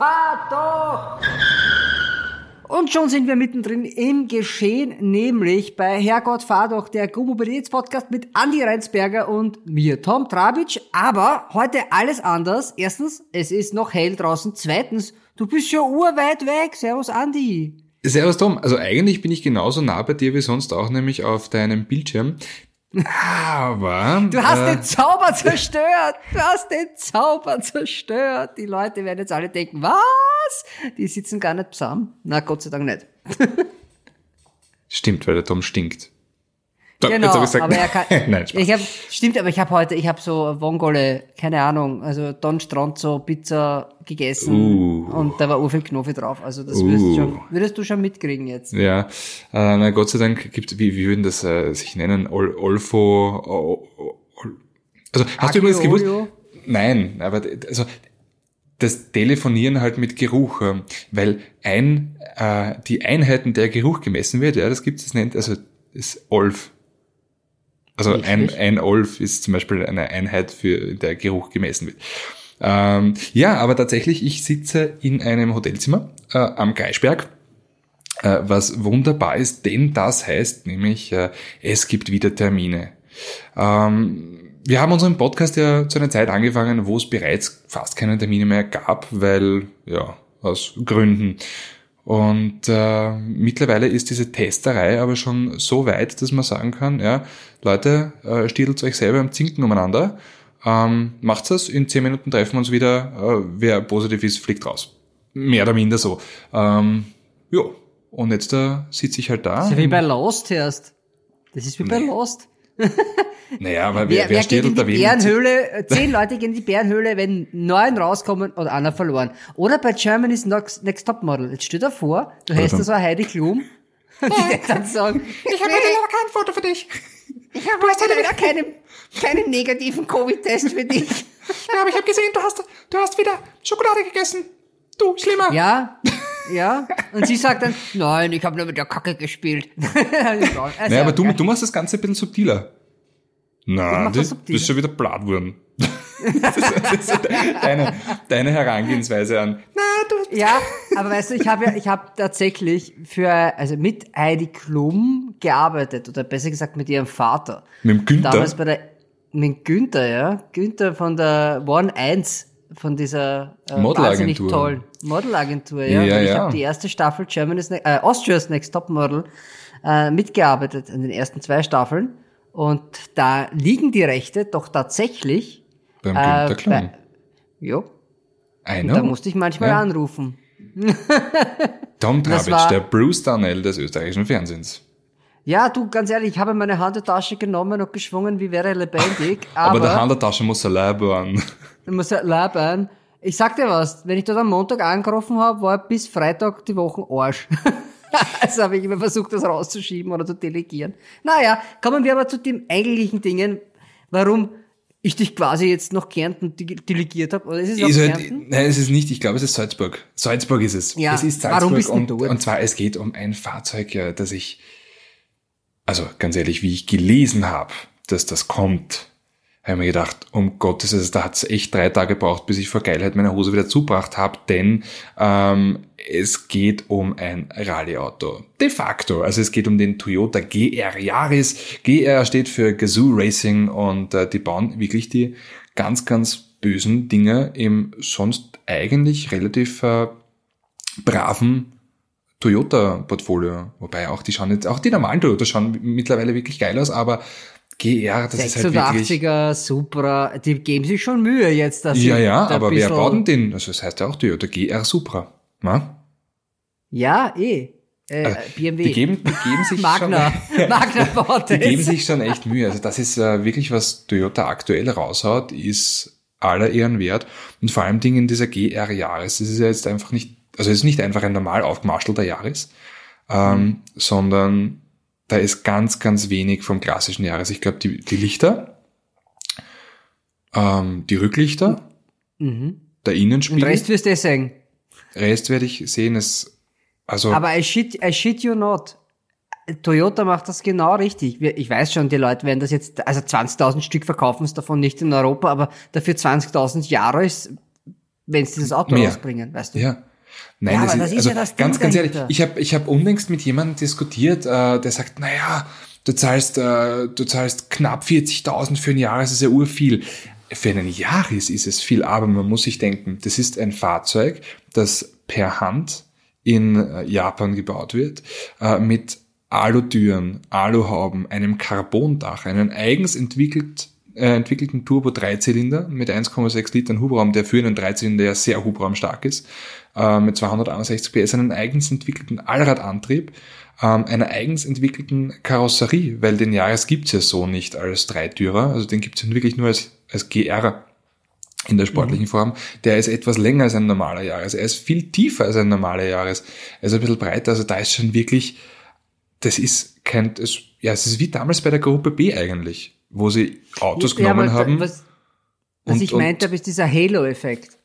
fahr doch! Und schon sind wir mittendrin im Geschehen, nämlich bei Herrgott fahr doch, der Go-Mobilitäts-Podcast mit Andi Reinsberger und mir, Tom Trabitsch. Aber heute alles anders. Erstens, es ist noch hell draußen. Zweitens, du bist ja urweit weg. Servus, Andi. Servus Tom, also eigentlich bin ich genauso nah bei dir wie sonst auch, nämlich auf deinem Bildschirm. Aber. Du hast äh, den Zauber zerstört! Du hast den Zauber zerstört! Die Leute werden jetzt alle denken, was? Die sitzen gar nicht zusammen. Na, Gott sei Dank nicht. Stimmt, weil der Tom stinkt. Genau, aber er kann, nein, Spaß. ich hab, stimmt, aber ich habe heute, ich habe so Vongole, keine Ahnung, also Don Stronzo Pizza gegessen uh. und da war urviel Knofi drauf. Also das uh. würdest, schon, würdest du schon mitkriegen jetzt. Ja, äh, na Gott sei Dank gibt, wie, wie würden das äh, sich nennen? Ol, Olfo, o, o, also hast Aki du übrigens gewusst? Nein, aber also das Telefonieren halt mit Geruch, ähm, weil ein äh, die Einheiten der Geruch gemessen wird, ja, das gibt es nennt also ist Olf. Also ein, ein Olf ist zum Beispiel eine Einheit, für der Geruch gemessen wird. Ähm, ja, aber tatsächlich, ich sitze in einem Hotelzimmer äh, am Geisberg, äh, was wunderbar ist, denn das heißt nämlich, äh, es gibt wieder Termine. Ähm, wir haben unseren Podcast ja zu einer Zeit angefangen, wo es bereits fast keine Termine mehr gab, weil, ja, aus Gründen. Und äh, mittlerweile ist diese Testerei aber schon so weit, dass man sagen kann, ja, Leute, äh, stiedelt euch selber am Zinken umeinander, ähm, macht's das, in zehn Minuten treffen wir uns wieder, äh, wer positiv ist, fliegt raus. Mehr oder minder so. Ähm, ja, und jetzt da äh, sitze ich halt da. Das ist wie bei Lost erst. Das ist wie bei Lost. Naja, aber wer, wer, wer steht unter wem? Bärenhöhle, zehn Leute gehen in die Bärenhöhle, wenn neun rauskommen und einer verloren. Oder bei Germany's Next, Next Top Model. Jetzt stell dir vor, du hast da so eine Heidi Klum, die dann sagen, ich habe heute noch kein Foto für dich. Ich habe heute wieder keinen, keinen negativen Covid-Test für dich. Ja, aber ich habe gesehen, du hast, du hast wieder Schokolade gegessen. Du, schlimmer. Ja, ja. Und sie sagt dann, nein, ich habe nur mit der Kacke gespielt. also, naja, aber du, du machst das Ganze ein bisschen subtiler. Na, das, das ist schon wieder Blattwurm. das ist, das ist deine, deine Herangehensweise an. Na, du. Ja, aber weißt du, ich habe ja, ich habe tatsächlich für, also mit Heidi Klum gearbeitet oder besser gesagt mit ihrem Vater. Mit dem Günther. Damals bei der, mit Günther, ja, Günther von der One 1 von dieser äh, Modelagentur. toll Modelagentur, ja. ja, ich ja. habe die erste Staffel Germany's äh, Austria's Next Top Model äh, mitgearbeitet in den ersten zwei Staffeln. Und da liegen die Rechte doch tatsächlich beim Günter äh. Bei, jo. Da musste ich manchmal ja. anrufen. Tom Trabitsch, der Bruce Darnell des österreichischen Fernsehens. Ja, du, ganz ehrlich, ich habe meine Handtasche genommen und geschwungen, wie wäre lebendig. Aber, aber der Handtasche muss er leben. Muss er leben. Ich sag dir was, wenn ich dort am Montag angerufen habe, war bis Freitag die Woche Arsch. also habe ich immer versucht, das rauszuschieben oder zu delegieren. Naja, kommen wir aber zu den eigentlichen Dingen, warum ich dich quasi jetzt nach Kärnten delegiert habe. Oder ist es ist halt, nein, es ist nicht. Ich glaube, es ist Salzburg. Salzburg ist es. Ja, es ist Salzburg warum bist du und, dort? und zwar, es geht um ein Fahrzeug, das ich, also ganz ehrlich, wie ich gelesen habe, dass das kommt, habe ich mir gedacht, um Gottes Willen, da hat es echt drei Tage gebraucht, bis ich vor Geilheit meine Hose wieder zubracht habe, denn ähm, es geht um ein Rallyeauto. De facto. Also es geht um den Toyota GR Yaris. GR steht für Gazoo Racing und äh, die bauen wirklich die ganz, ganz bösen Dinge im sonst eigentlich relativ äh, braven Toyota-Portfolio. Wobei auch die schauen jetzt, auch die normalen Toyota schauen mittlerweile wirklich geil aus, aber GR, das 86er, ist halt wirklich... 86er, Supra, die geben sich schon Mühe jetzt, dass Ja, ja, aber wer baut denn den? Also das heißt ja auch Toyota GR Supra. Na? Ja, eh. Äh, also, BMW. Die geben, die geben sich Magna. schon, Magna baut Die geben sich schon echt Mühe. Also das ist äh, wirklich, was Toyota aktuell raushaut, ist aller Ehren wert. Und vor allem Dingen dieser GR Jahres. Das ist ja jetzt einfach nicht, also es ist nicht einfach ein normal aufgemarschelter Jahres, ähm, mhm. sondern da ist ganz, ganz wenig vom klassischen Jahres. Ich glaube, die, die Lichter, ähm, die Rücklichter, mhm. der Innenspiegel. Den Rest wirst du eh sehen. Rest werde ich sehen. Es, also Aber I shit, I shit you not. Toyota macht das genau richtig. Ich weiß schon, die Leute werden das jetzt, also 20.000 Stück verkaufen es davon nicht in Europa, aber dafür 20.000 Jahre ist wenn sie dieses Auto Mehr. rausbringen, weißt du? Ja. Nein, Ja, das, ist, das ist also ja das Ding ganz, ganz ehrlich, ich habe ich hab unlängst mit jemandem diskutiert, äh, der sagt, naja, du zahlst, äh, du zahlst knapp 40.000 für ein Jahr, das ist ja urviel. Für einen Jahres ist es viel, aber man muss sich denken, das ist ein Fahrzeug, das per Hand in äh, Japan gebaut wird, äh, mit Alutüren, Aluhauben, einem Carbondach, einen eigens entwickelt, äh, entwickelten Turbo Dreizylinder mit 1,6 Litern Hubraum, der für einen Dreizylinder ja sehr hubraumstark ist, äh, mit 261 PS, einen eigens entwickelten Allradantrieb, ähm, einer eigens entwickelten Karosserie, weil den Jahres gibt's ja so nicht als Dreitürer, also den gibt's ja wirklich nur als, als GR in der sportlichen Form, der ist etwas länger als ein normaler Jahres. Er ist viel tiefer als ein normaler Jahres. Er ist ein bisschen breiter, also da ist schon wirklich, das ist kein, das, ja, es ist wie damals bei der Gruppe B eigentlich, wo sie Autos Ja, genommen aber haben. Was, was und- ich meinte, ist dieser Halo-Effekt.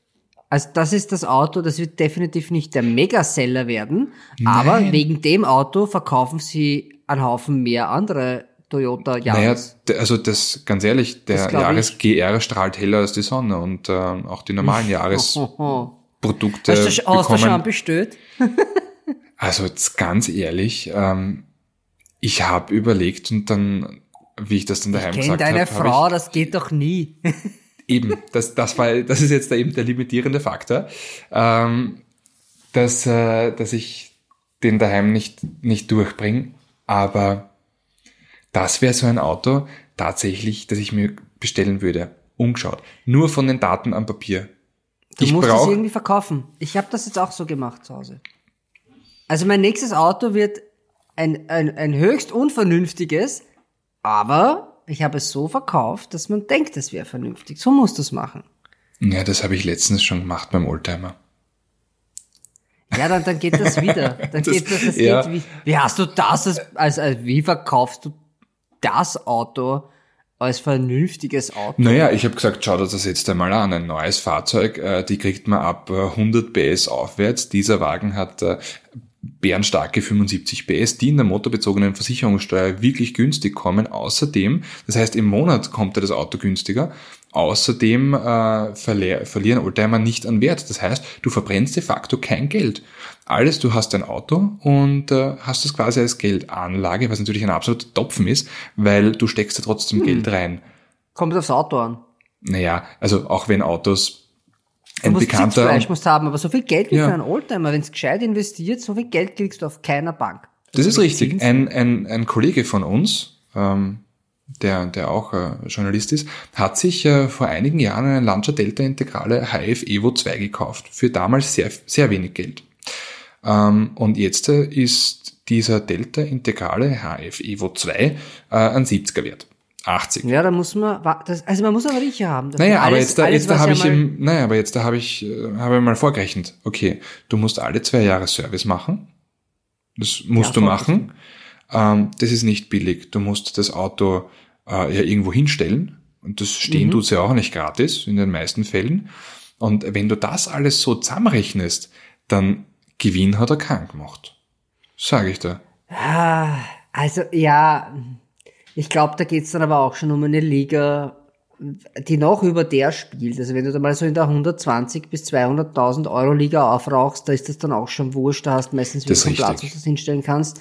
Also das ist das Auto, das wird definitiv nicht der Megaseller werden, aber Nein. wegen dem Auto verkaufen sie einen Haufen mehr andere Toyota naja, Yaris. d- also das, ganz ehrlich, der Jahres GR strahlt heller als die Sonne und äh, auch die normalen Jahresprodukte Hast du, hast du schon bekommen. bestellt? Also jetzt ganz ehrlich, ähm, ich habe überlegt und dann, wie ich das dann daheim Kennt gesagt habe, deine hab Frau, das geht doch nie. ich, eben, das, das war, das ist jetzt da eben der limitierende Faktor, ähm, dass, äh, dass ich den daheim nicht, nicht durchbringe, aber das wäre so ein Auto tatsächlich, das ich mir bestellen würde. Umgeschaut. Nur von den Daten am Papier. Du ich musst es irgendwie verkaufen. Ich habe das jetzt auch so gemacht zu Hause. Also mein nächstes Auto wird ein, ein, ein höchst unvernünftiges, aber ich habe es so verkauft, dass man denkt, es wäre vernünftig. So musst du es machen. Ja, das habe ich letztens schon gemacht beim Oldtimer. Ja, dann, dann geht das wieder. Dann Das- geht das, das ja. geht wie, wie hast du das als, als, als, wie verkaufst du das Auto als vernünftiges Auto? Naja, ich habe gesagt, schau dir das jetzt einmal an. Ein neues Fahrzeug, äh, die kriegt man ab äh, 100 PS aufwärts. Dieser Wagen hat äh, bärenstarke 75 PS, die in der motorbezogenen Versicherungssteuer wirklich günstig kommen. Außerdem, das heißt im Monat kommt ja das Auto günstiger. Außerdem äh, verle- verlieren Oldtimer nicht an Wert. Das heißt, du verbrennst de facto kein Geld. Alles, du hast ein Auto und äh, hast es quasi als Geldanlage, was natürlich ein absoluter Topfen ist, weil du steckst da trotzdem Geld rein. Kommt aufs Auto an. Naja, also auch wenn Autos Du ein musst bekannter musst haben, aber so viel Geld wie Ja. für einen Oldtimer, wenn es gescheit investiert, so viel Geld kriegst du auf keiner Bank. Das ist mit richtig. Zinsen. Ein, ein, ein Kollege von uns, ähm, der, der auch äh, Journalist ist, hat sich äh, vor einigen Jahren eine Lancia Delta Integrale HF Evo 2 gekauft. Für damals sehr, sehr wenig Geld. Ähm, und jetzt äh, ist dieser Delta Integrale HF Evo 2 äh, ein 70er Wert. 80. Ja, da muss man, das, also man muss aber Riecher haben. dafür. Naja, aber Alles- jetzt da, alles, jetzt da habe ja ich mal- im, naja, aber jetzt da habe ich, äh, habe ich mal vorgerechnet. Okay, du musst alle zwei Jahre Service machen. Das musst Ja, du machen. Ähm, das ist nicht billig. Du musst das Auto äh, ja irgendwo hinstellen. Und das stehen Mhm. tut's ja auch nicht gratis in den meisten Fällen. Und wenn du das alles so zusammenrechnest, dann Gewinn hat er keinen gemacht. Sage ich da. Ah, also ja, ich glaube, da geht's dann aber auch schon um eine Liga, die noch über der spielt. Also wenn du da mal so in der 120 bis 200.000 Euro Liga aufrauchst, da ist das dann auch schon wurscht. Da hast du meistens wieder einen Platz, wo du das hinstellen kannst.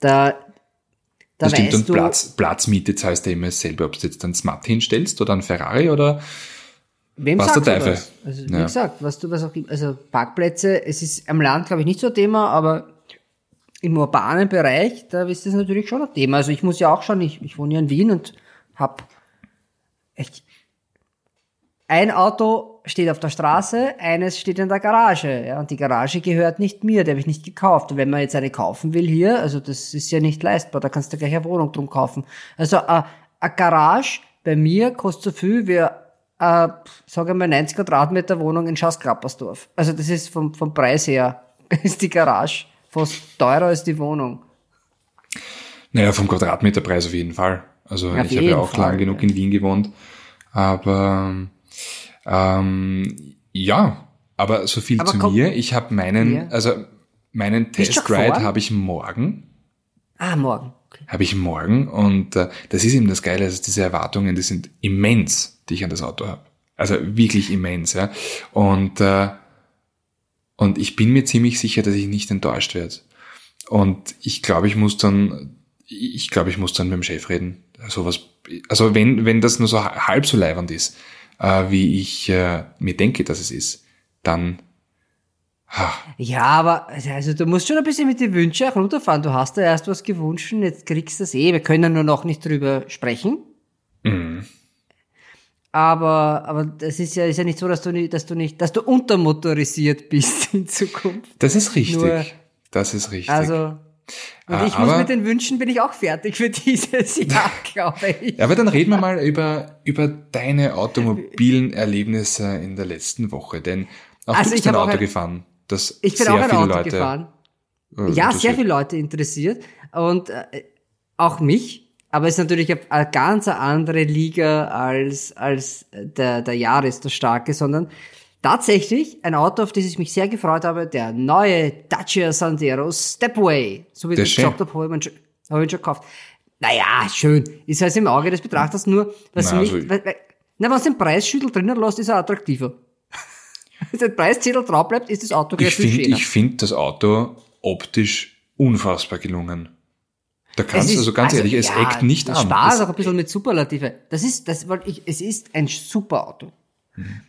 Da, da Das stimmt. Und du, Platz, Platzmiete zahlst du immer selber, ob du jetzt ein Smart hinstellst oder ein Ferrari oder Wem Was der Teufel. Also, wie Ja. gesagt, was du was auch, also Parkplätze, es ist am Land, glaube ich, nicht so ein Thema, aber im urbanen Bereich, da ist das natürlich schon ein Thema. Also ich muss ja auch schon, ich, ich wohne ja in Wien und hab echt ein Auto steht auf der Straße, eines steht in der Garage, ja, und die Garage gehört nicht mir, die habe ich nicht gekauft. Und wenn man jetzt eine kaufen will hier, also das ist ja nicht leistbar, da kannst du gleich eine Wohnung drum kaufen. Also äh, eine Garage bei mir kostet so viel wie äh, sage mal 90 Quadratmeter Wohnung in Schausklappersdorf. Also das ist vom, vom Preis her, ist die Garage fast teurer als die Wohnung. Naja, vom Quadratmeterpreis auf jeden Fall. Also Auf ich habe ja auch Fall, lang genug ja. in Wien gewohnt. Aber ähm, ja, aber so viel Aber zu komm- mir. Ich habe meinen, Ja. also meinen Testride habe ich morgen. Ah, morgen. Okay. Habe ich morgen und äh, das ist eben das Geile, also diese Erwartungen, die sind immens, die ich an das Auto habe. Also wirklich immens, ja. Und, äh, und ich bin mir ziemlich sicher, dass ich nicht enttäuscht werde. Und ich glaube, ich muss dann, ich glaube, ich muss dann mit dem Chef reden. Sowas, also wenn, wenn das nur so halb so leibend ist, äh, wie ich äh, mir denke, dass es ist, dann ja, aber also du musst schon ein bisschen mit den Wünschen auch runterfahren. Du hast da erst was gewünscht, jetzt kriegst du es eh. Wir können nur noch nicht drüber sprechen. Mhm. Aber, aber das ist ja, ist ja nicht so, dass du nicht, dass du nicht, dass du untermotorisiert bist in Zukunft. Das ist richtig. Nur, das ist richtig. Also, und ah, ich aber, muss mit den Wünschen bin ich auch fertig für dieses Jahr, glaube ich. Aber dann reden wir mal über, über deine automobilen Erlebnisse in der letzten Woche, denn auch also du bist ein Auto gefahren das ich bin sehr auch ein viele Auto Leute gefahren. Äh, ja, sehr viele Leute interessiert und äh, auch mich. Aber es ist natürlich eine ganz andere Liga als, als der, der Jahres, der Starke, sondern tatsächlich ein Auto, auf das ich mich sehr gefreut habe, der neue Dacia Sandero Stepway. So wie ich gesagt habe, habe ich, ihn schon gekauft. Naja, schön. Ist halt im Auge des Betrachters nur, was na, mich, also weil, weil, na, was den Preisschüttel drinnen lässt, ist er attraktiver. Wenn der Preiszettel drauf bleibt, ist das Auto gleich ich find, Ich finde das Auto optisch unfassbar gelungen. Da kannst du, also ganz also, ehrlich, es ja, eckt nicht an. Spaß auch ein bisschen mit Superlative. Das ist, das wollte ich, es ist ein super Auto. Hm.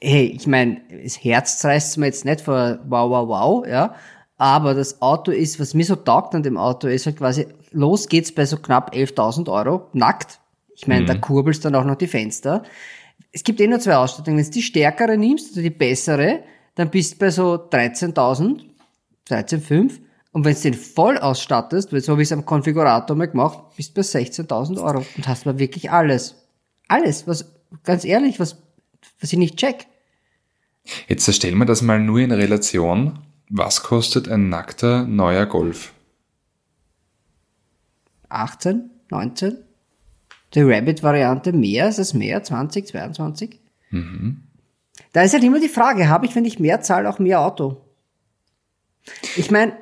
Hey, ich meine, das Herz reißt mir jetzt nicht vor wow, wow, wow, ja. Aber das Auto ist, was mir so taugt an dem Auto, ist halt quasi, los geht's bei so knapp 11.000 Euro, nackt. Ich meine, mhm. da kurbelst dann auch noch die Fenster es gibt eh nur zwei Ausstattungen. Wenn du die stärkere nimmst, also die bessere, dann bist du bei so 13.000, 13,5. Und wenn du den voll ausstattest, weil so habe ich es am Konfigurator mal gemacht, bist du bei 16.000 Euro und hast mal wirklich alles. Alles, was, ganz ehrlich, was, was ich nicht check. Jetzt stellen wir das mal nur in Relation. Was kostet ein nackter neuer Golf? 18, 19? die Rabbit-Variante mehr? Ist es mehr? 20, 22? Mhm. Da ist halt immer die Frage, habe ich, wenn ich mehr zahle, auch mehr Auto? Ich meine,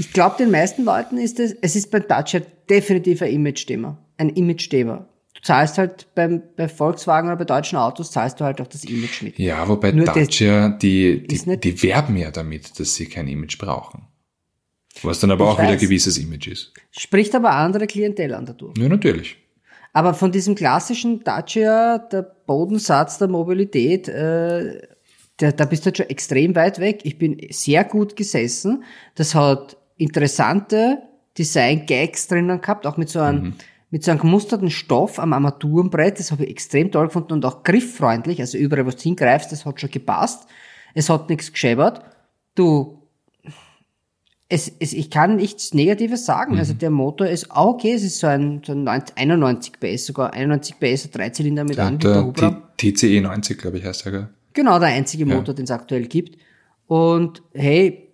ich glaube, den meisten Leuten ist es, es ist beim Dacia definitiv ein Image-Thema. Ein Image-Thema. Du zahlst halt beim, bei Volkswagen oder bei deutschen Autos, zahlst du halt auch das Image mit. Ja, wobei Nur Dacia, die, die, die werben ja damit, dass sie kein Image brauchen. Was dann aber ich auch weiß. wieder ein gewisses Image ist. Spricht aber andere Klientel an dadurch. Ja, natürlich. Aber von diesem klassischen Dacia, der Bodensatz der Mobilität, äh, der, da bist du halt schon extrem weit weg. Ich bin sehr gut gesessen. Das hat interessante Design-Gags drinnen gehabt, auch mit so einem, mhm. mit so einem gemusterten Stoff am Armaturenbrett. Das habe ich extrem toll gefunden und auch grifffreundlich. Also überall, wo du hingreifst, das hat schon gepasst. Es hat nichts gescheppert. Du es, es, ich kann nichts Negatives sagen. Also mhm. Also der Motor ist auch okay. Es ist so ein, so ein 91 PS, sogar 91 PS, ein Dreizylinder mit Anbieter. TCE 90, glaube ich, heißt er. Gell? Genau, der einzige Motor, ja. den es aktuell gibt. Und hey,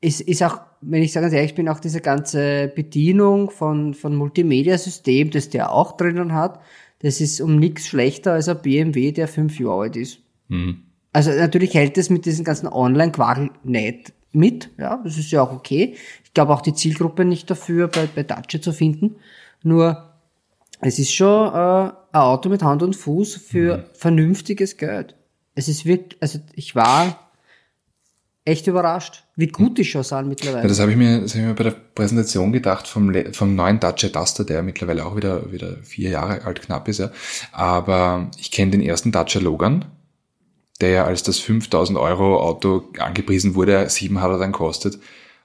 es ist auch, wenn ich ganz ehrlich bin, auch diese ganze Bedienung von, von Multimedia-System, das der auch drinnen hat, das ist um nichts schlechter als ein BMW, der fünf Jahre alt ist. Mhm. Also natürlich hält es mit diesem ganzen Online-Quagel nicht mit. Ja, das ist ja auch okay. Ich glaube auch die Zielgruppe nicht dafür, bei, bei Dacia zu finden. Nur, es ist schon äh, ein Auto mit Hand und Fuß für mhm. vernünftiges Geld. Es ist wirklich, also ich war echt überrascht, wie gut die schon sind mittlerweile. Ja, das habe ich, mir, das hab ich mir bei der Präsentation gedacht vom, vom neuen Dacia Duster, der mittlerweile auch wieder, wieder vier Jahre alt knapp ist. Ja. Aber ich kenne den ersten Dacia Logan, der ja als das 5000 Euro Auto angepriesen wurde, sieben hat er dann kostet.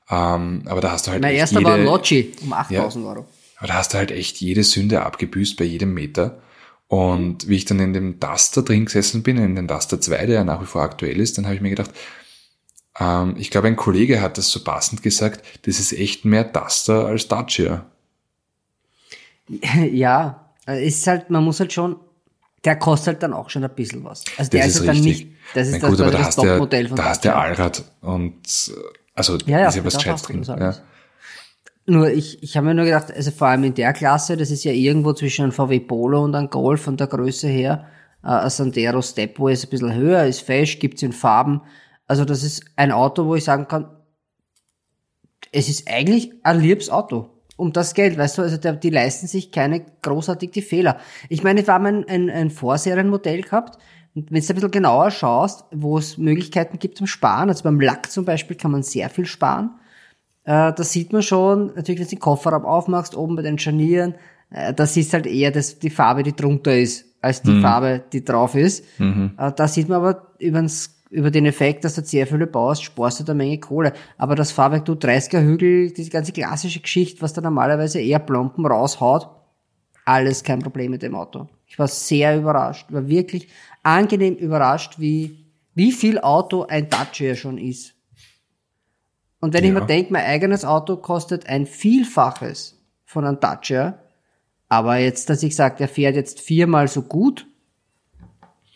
Ähm, aber da hast du halt Mein erster jede, war ein Loggi um 8000 ja, Euro. Aber da hast du halt echt jede Sünde abgebüßt bei jedem Meter. Und wie ich dann in dem Duster drin gesessen bin, in dem Duster 2, der ja nach wie vor aktuell ist, dann habe ich mir gedacht, ähm, ich glaube, ein Kollege hat das so passend gesagt, das ist echt mehr Duster als Dacia. Ja, es ist halt, man muss halt schon der kostet halt dann auch schon ein bisschen was. Also der das ist, ist halt dann nicht, das ist Na gut, das, aber das, da Topmodell von Da hast der Allrad und also ja, ja, ist ja was Gescheites drin. Ja. Nur ich, ich habe mir nur gedacht, also vor allem in der Klasse, das ist ja irgendwo zwischen einem VW Polo und einem Golf von der Größe her, äh, ein Sandero Stepway ist ein bisschen höher, ist fesch, gibt's in Farben. Also das ist ein Auto, wo ich sagen kann, es ist eigentlich ein liebes Auto. um das Geld, weißt du, also der, die leisten sich keine großartig die Fehler. Ich meine, wir haben ein, ein, ein Vorserienmodell gehabt, und wenn du ein bisschen genauer schaust, wo es Möglichkeiten gibt zum Sparen, also beim Lack zum Beispiel kann man sehr viel sparen. Äh, da sieht man schon, natürlich, wenn du den Kofferraum aufmachst, oben bei den Scharnieren, äh, das ist halt eher das, die Farbe, die drunter ist, als die mhm. Farbe, die drauf ist. Mhm. Äh, da sieht man aber übers über den Effekt, dass du sehr viele baust, sparst du da Menge Kohle. Aber das Fahrwerk, du 30er Hügel, diese ganze klassische Geschichte, was da normalerweise eher Plomben raushaut, alles kein Problem mit dem Auto. Ich war sehr überrascht, war wirklich angenehm überrascht, wie, wie viel Auto ein Dacia schon ist. Und wenn ja. ich mir denke, mein eigenes Auto kostet ein Vielfaches von einem Dacia, aber jetzt, dass ich sage, der fährt jetzt viermal so gut,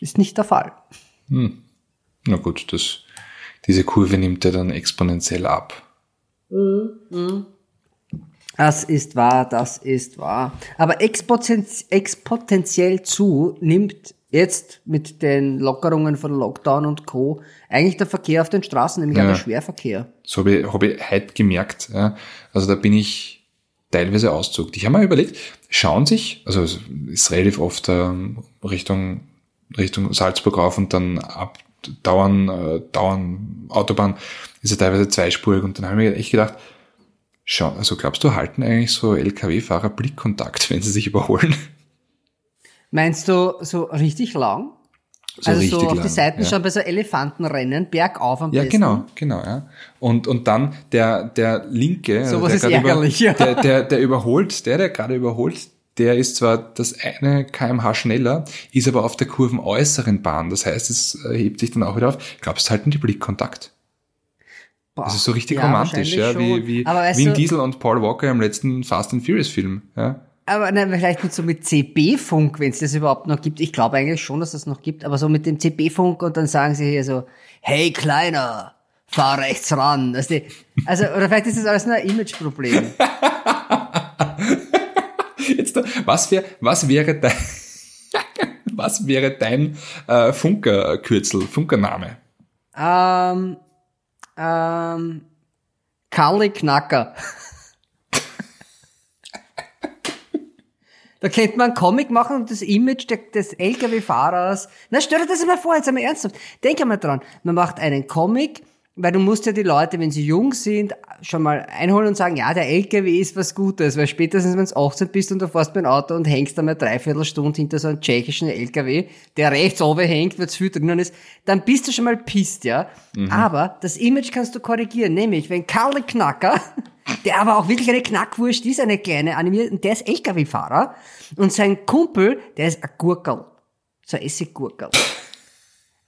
ist nicht der Fall. Hm. Na gut, das, diese Kurve nimmt ja dann exponentiell ab. Das ist wahr, das ist wahr. Aber exponentiell zu nimmt jetzt mit den Lockerungen von Lockdown und Co. eigentlich der Verkehr auf den Straßen, nämlich ja, auch der Schwerverkehr. So habe ich, hab ich heute gemerkt. Ja. Also da bin ich teilweise auszuckt. Ich habe mal überlegt, schauen sich, also es ist relativ oft ähm, Richtung, Richtung Salzburg rauf und dann ab dauern, äh, dauern Autobahn ist ja teilweise zweispurig und dann habe ich mir echt gedacht, schau, also glaubst du, halten eigentlich so Lkw-Fahrer Blickkontakt, wenn sie sich überholen? Meinst du so richtig lang? So also so auf lang, die Seiten ja. schon bei so Elefantenrennen, bergauf am ja, besten. Ja, genau, genau, ja. Und, und dann der, der linke, so was ist ärgerlich, über, ja. der, der, der überholt, der, der gerade überholt, der ist zwar das eine kmh schneller, ist aber auf der kurvenäußeren Bahn. Das heißt, es hebt sich dann auch wieder auf. Glaubst du, halten die Blickkontakt? Boah, das ist so richtig ja, romantisch, ja, wie, wie Vin Diesel und Paul Walker im letzten Fast and Furious Film, ja. Aber nein, vielleicht mit so mit CB-Funk, wenn es das überhaupt noch gibt. Ich glaube eigentlich schon, dass es das noch gibt, aber so mit dem CB-Funk und dann sagen sie hier so, hey Kleiner, fahr rechts ran. Also, oder vielleicht ist das alles nur ein Imageproblem. Was, wär, was wäre dein, was wäre dein äh, Funkerkürzel, Funkername? Ähm, ähm, Karli Knacker. Da könnte man einen Comic machen und das Image des LKW-Fahrers. Na, stell dir das einmal vor, jetzt einmal ernsthaft. Denk einmal dran. Man macht einen Comic, weil du musst ja die Leute, wenn sie jung sind, schon mal einholen und sagen, ja, der LKW ist was Gutes, weil spätestens, wenn du 18 bist und du fährst beim Auto und hängst einmal dreiviertel Stunde hinter so einem tschechischen LKW, der rechts oben hängt, weil zu viel drinnen ist, dann bist du schon mal pisst, ja. Mhm. Aber das Image kannst du korrigieren, nämlich, wenn Karl Knacker, der aber auch wirklich eine Knackwurst ist, eine kleine animierte, und der ist LKW-Fahrer, und sein Kumpel, der ist ein Gurkel. So ein Essiggurkel.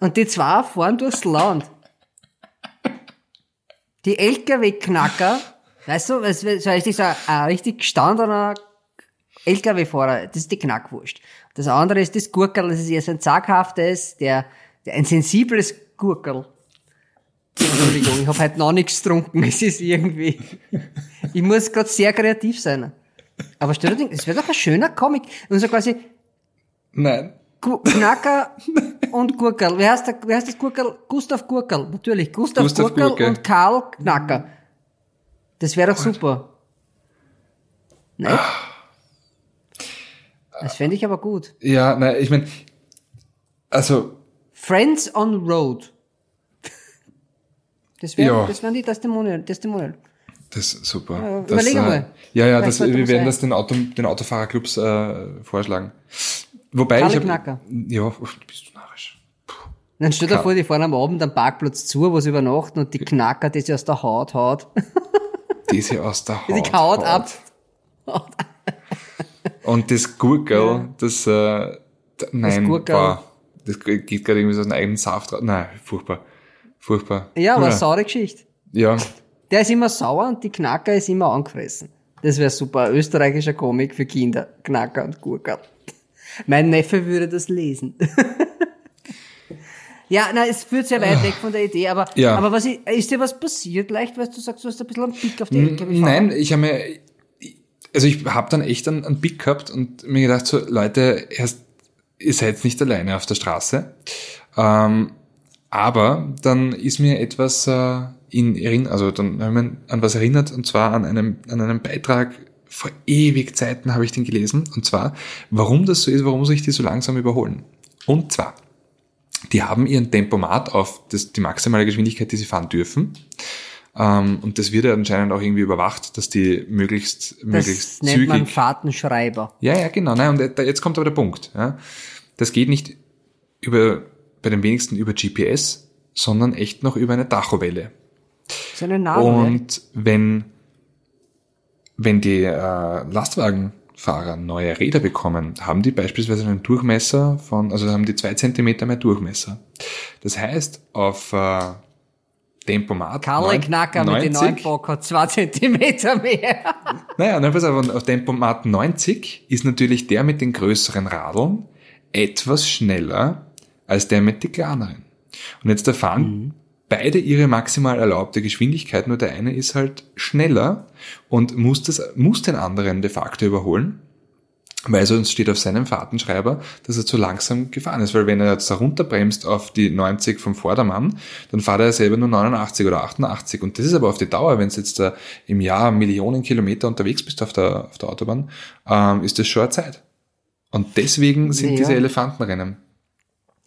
Und die zwei fahren durchs Land. Die LKW-Knacker, weißt du, so richtig so ein richtig gestandener LKW-Fahrer, das ist die Knackwurst. Das andere ist das Gurkel, das ist eher so ein zaghaftes, der, der ein sensibles Gurkel. Entschuldigung, ich habe heute noch nichts getrunken. Es ist irgendwie. Ich muss gerade sehr kreativ sein. Aber stell dir das wäre doch ein schöner Comic. Und so quasi. Nein. Knacker und Gurkel. Wer heißt, der, wer heißt das Gurkel? Gustav Gurkel, natürlich. Gustav, Gustav Gurkel, Gurkel, und Karl Knacker. Das wäre doch Gott. super. Nein? Das fände ich aber gut. Ja, nein, ich meine, also. Friends on Road. Das wären ja. das wären die Testimonial. Testimonial. Das ist super. Ja, das, überleg äh, mal. Ja, ja, das, wir werden das den, Auto, den Autofahrerclubs äh, vorschlagen. Wobei Karl ich hab, Knacker. Ja, bist du narrisch. Puh. Dann stell dir vor, die fahren am Abend am Parkplatz zu, wo sie übernachten und die Knacker, die sie aus der Haut haut. Die sie aus der Haut Die Haut ab. Und das Gurkel, ja. das, äh, nein, das Gurkel. Boah, das geht gerade irgendwie so einen eigenen Saft raus. Nein, furchtbar. Furchtbar. Ja, aber ja. saure Geschichte. Ja. Der ist immer sauer und die Knacker ist immer angefressen. Das wäre super. Österreichischer Comic für Kinder. Knacker und Gurkel. Mein Neffe würde das lesen. ja, na, es führt sehr weit weg von der Idee, aber, ja. aber was ist, ist dir was passiert leicht, weil du sagst, du hast ein bisschen einen Pick auf die LKW Nein, ich habe mir, also ich habe dann echt einen, einen Pick gehabt und mir gedacht, so, Leute, erst, ihr seid nicht alleine auf der Straße. Ähm, aber dann ist mir etwas äh, in Erinnerung, also dann haben wir an was erinnert, und zwar an einem, an einem Beitrag vor ewig Zeiten habe ich den gelesen. Und zwar, warum das so ist, warum sich die so langsam überholen. Und zwar, die haben ihren Tempomat auf das, die maximale Geschwindigkeit, die sie fahren dürfen. Ähm, und das wird ja anscheinend auch irgendwie überwacht, dass die möglichst, Das möglichst nennt zügig. man Fahrtenschreiber. Ja, ja, genau. Nein, und jetzt kommt aber der Punkt. Ja. Das geht nicht über, bei den wenigsten über GPS, sondern echt noch über eine Tachowelle. Ist eine Nadel. Und wenn, wenn die äh, Lastwagenfahrer neue Räder bekommen, haben die beispielsweise einen Durchmesser von, also haben die zwei Zentimeter mehr Durchmesser. Das heißt, auf äh, Tempomat Karl Knacker mit den neuen 90 Bock hat zwei Zentimeter mehr. naja, na, pass auf, auf Tempomat 90 ist natürlich der mit den größeren Radeln etwas schneller als der mit den kleineren. Und jetzt erfahren beide ihre maximal erlaubte Geschwindigkeit, nur der eine ist halt schneller und muss, das, muss den anderen de facto überholen, weil sonst steht auf seinem Fahrtenschreiber, dass er zu langsam gefahren ist. Weil wenn er jetzt da runterbremst auf die 90 vom Vordermann, dann fährt er selber nur 89 oder 88. Und das ist aber auf die Dauer, wenn du jetzt da im Jahr Millionen Kilometer unterwegs bist auf der, auf der Autobahn, ähm, ist das schon eine Zeit. Und deswegen sind Ja. diese Elefantenrennen.